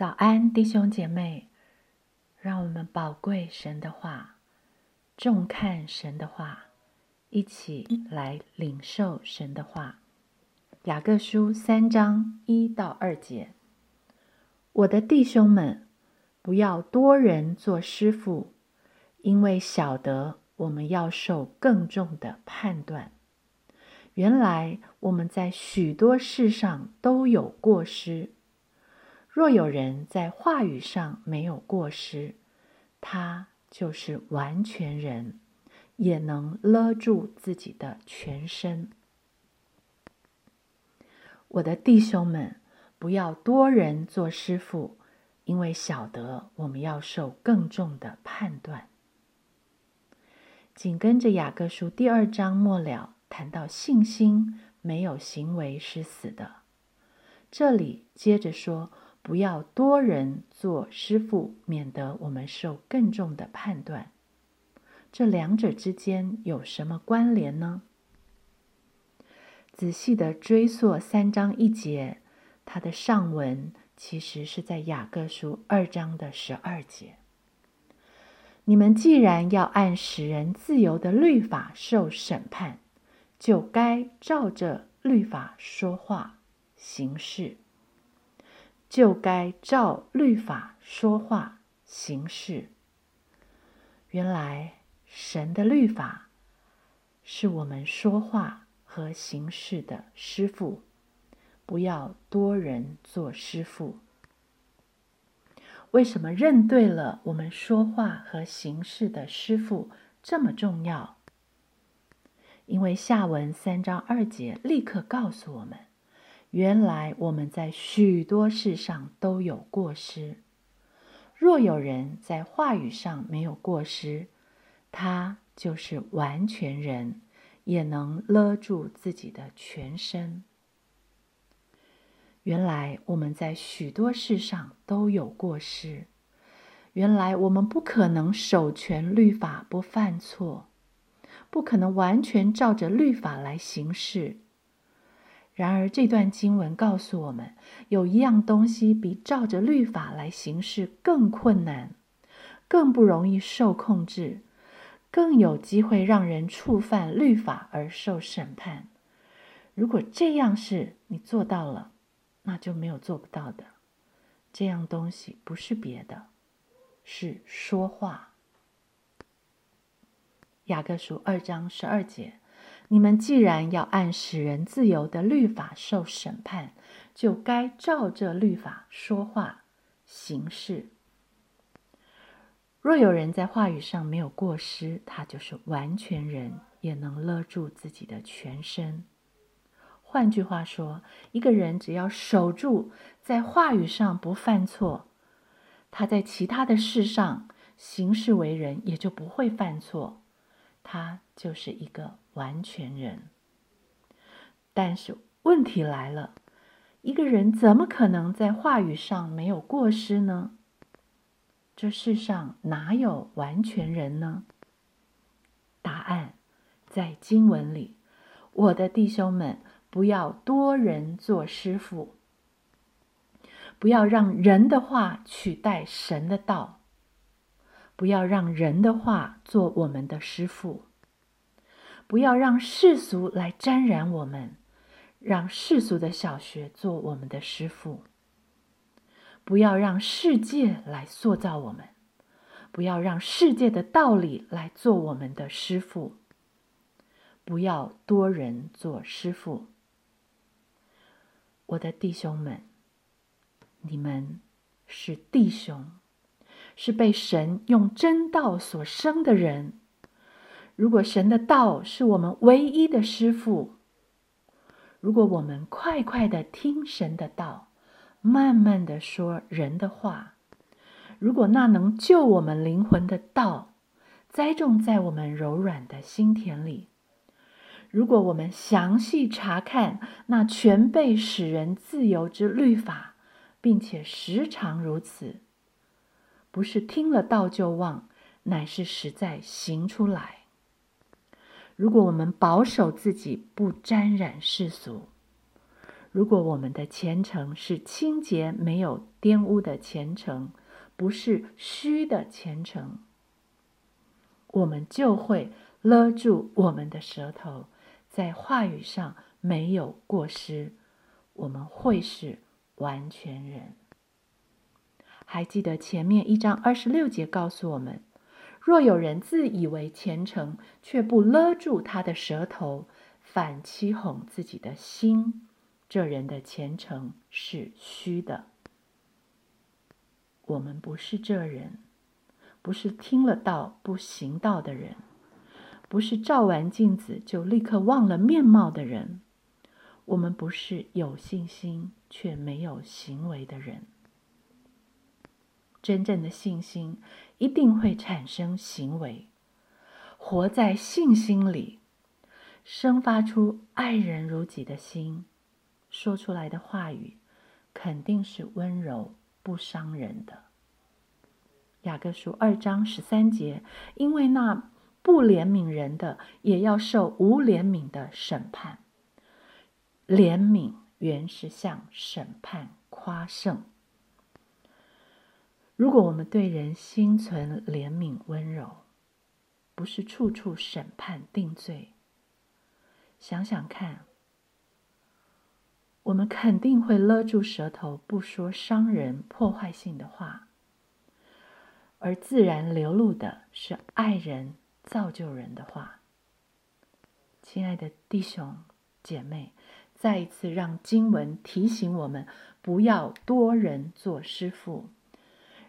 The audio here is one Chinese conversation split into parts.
早安，弟兄姐妹，让我们宝贵神的话，重看神的话，一起来领受神的话。雅各书三章一到二节，我的弟兄们，不要多人做师傅，因为晓得我们要受更重的判断。原来我们在许多事上都有过失。若有人在话语上没有过失，他就是完全人，也能勒住自己的全身。我的弟兄们，不要多人做师傅，因为晓得我们要受更重的判断。紧跟着雅各书第二章末了，谈到信心没有行为是死的。这里接着说。不要多人做师傅，免得我们受更重的判断。这两者之间有什么关联呢？仔细的追溯三章一节，它的上文其实是在雅各书二章的十二节。你们既然要按使人自由的律法受审判，就该照着律法说话行事。就该照律法说话行事。原来神的律法是我们说话和行事的师傅，不要多人做师傅。为什么认对了我们说话和行事的师傅这么重要？因为下文三章二节立刻告诉我们。原来我们在许多事上都有过失。若有人在话语上没有过失，他就是完全人，也能勒住自己的全身。原来我们在许多事上都有过失。原来我们不可能守全律法不犯错，不可能完全照着律法来行事。然而，这段经文告诉我们，有一样东西比照着律法来行事更困难，更不容易受控制，更有机会让人触犯律法而受审判。如果这样是你做到了，那就没有做不到的。这样东西不是别的，是说话。雅各书二章十二节。你们既然要按使人自由的律法受审判，就该照这律法说话行事。若有人在话语上没有过失，他就是完全人，也能勒住自己的全身。换句话说，一个人只要守住在话语上不犯错，他在其他的事上行事为人也就不会犯错，他就是一个。完全人，但是问题来了：一个人怎么可能在话语上没有过失呢？这世上哪有完全人呢？答案在经文里。我的弟兄们，不要多人做师傅，不要让人的话取代神的道，不要让人的话做我们的师傅。不要让世俗来沾染我们，让世俗的小学做我们的师傅。不要让世界来塑造我们，不要让世界的道理来做我们的师傅。不要多人做师傅。我的弟兄们，你们是弟兄，是被神用真道所生的人。如果神的道是我们唯一的师傅，如果我们快快的听神的道，慢慢的说人的话，如果那能救我们灵魂的道栽种在我们柔软的心田里，如果我们详细查看那全被使人自由之律法，并且时常如此，不是听了道就忘，乃是实在行出来。如果我们保守自己不沾染世俗，如果我们的虔诚是清洁、没有玷污的虔诚，不是虚的虔诚，我们就会勒住我们的舌头，在话语上没有过失，我们会是完全人。还记得前面一章二十六节告诉我们：若有人自以为虔诚，却不勒住他的舌头，反欺哄自己的心，这人的虔诚是虚的。我们不是这人，不是听了道不行道的人，不是照完镜子就立刻忘了面貌的人，我们不是有信心却没有行为的人。真正的信心一定会产生行为，活在信心里，生发出爱人如己的心，说出来的话语肯定是温柔不伤人的。雅各书二章十三节，因为那不怜悯人的，也要受无怜悯的审判。怜悯原是向审判夸胜。如果我们对人心存怜悯、温柔，不是处处审判定罪，想想看，我们肯定会勒住舌头，不说伤人、破坏性的话，而自然流露的是爱人、造就人的话。亲爱的弟兄姐妹，再一次让经文提醒我们，不要多人做师傅。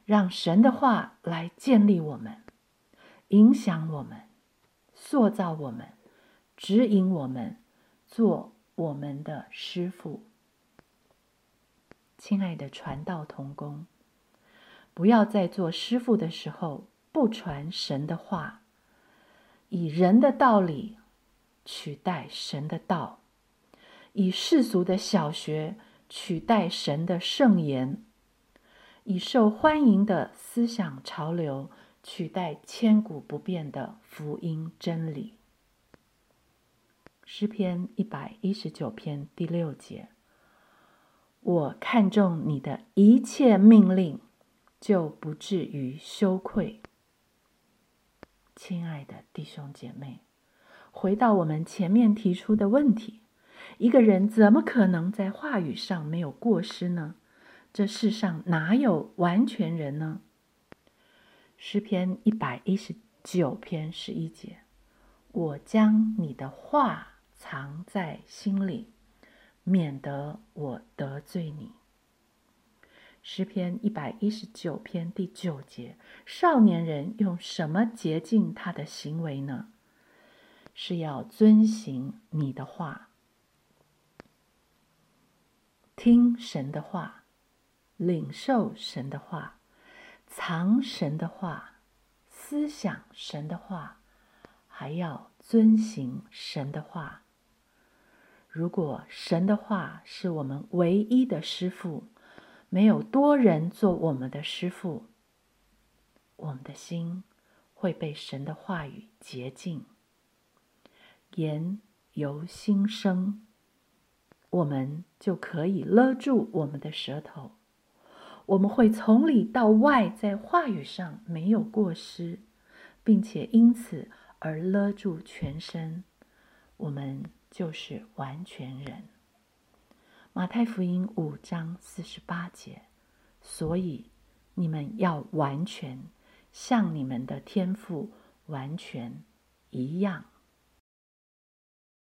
让神的话来建立我们，影响我们，塑造我们，指引我们，做我们的师傅。亲爱的传道同工，不要在做师傅的时候不传神的话，以人的道理取代神的道，以世俗的小学取代神的圣言。以受欢迎的思想潮流取代千古不变的福音真理。诗篇一百一十九篇第六节：我看重你的一切命令，就不至于羞愧。亲爱的弟兄姐妹，回到我们前面提出的问题：一个人怎么可能在话语上没有过失呢？这世上哪有完全人呢？诗篇一百一十九篇十一节：我将你的话藏在心里，免得我得罪你。诗篇一百一十九篇第九节：少年人用什么洁净他的行为呢？是要遵行你的话，听神的话。领受神的话，藏神的话，思想神的话，还要遵行神的话。如果神的话是我们唯一的师傅，没有多人做我们的师傅，我们的心会被神的话语洁净。言由心生，我们就可以勒住我们的舌头。我们会从里到外在话语上没有过失，并且因此而勒住全身，我们就是完全人。马太福音五章四十八节，所以你们要完全，像你们的天赋完全一样。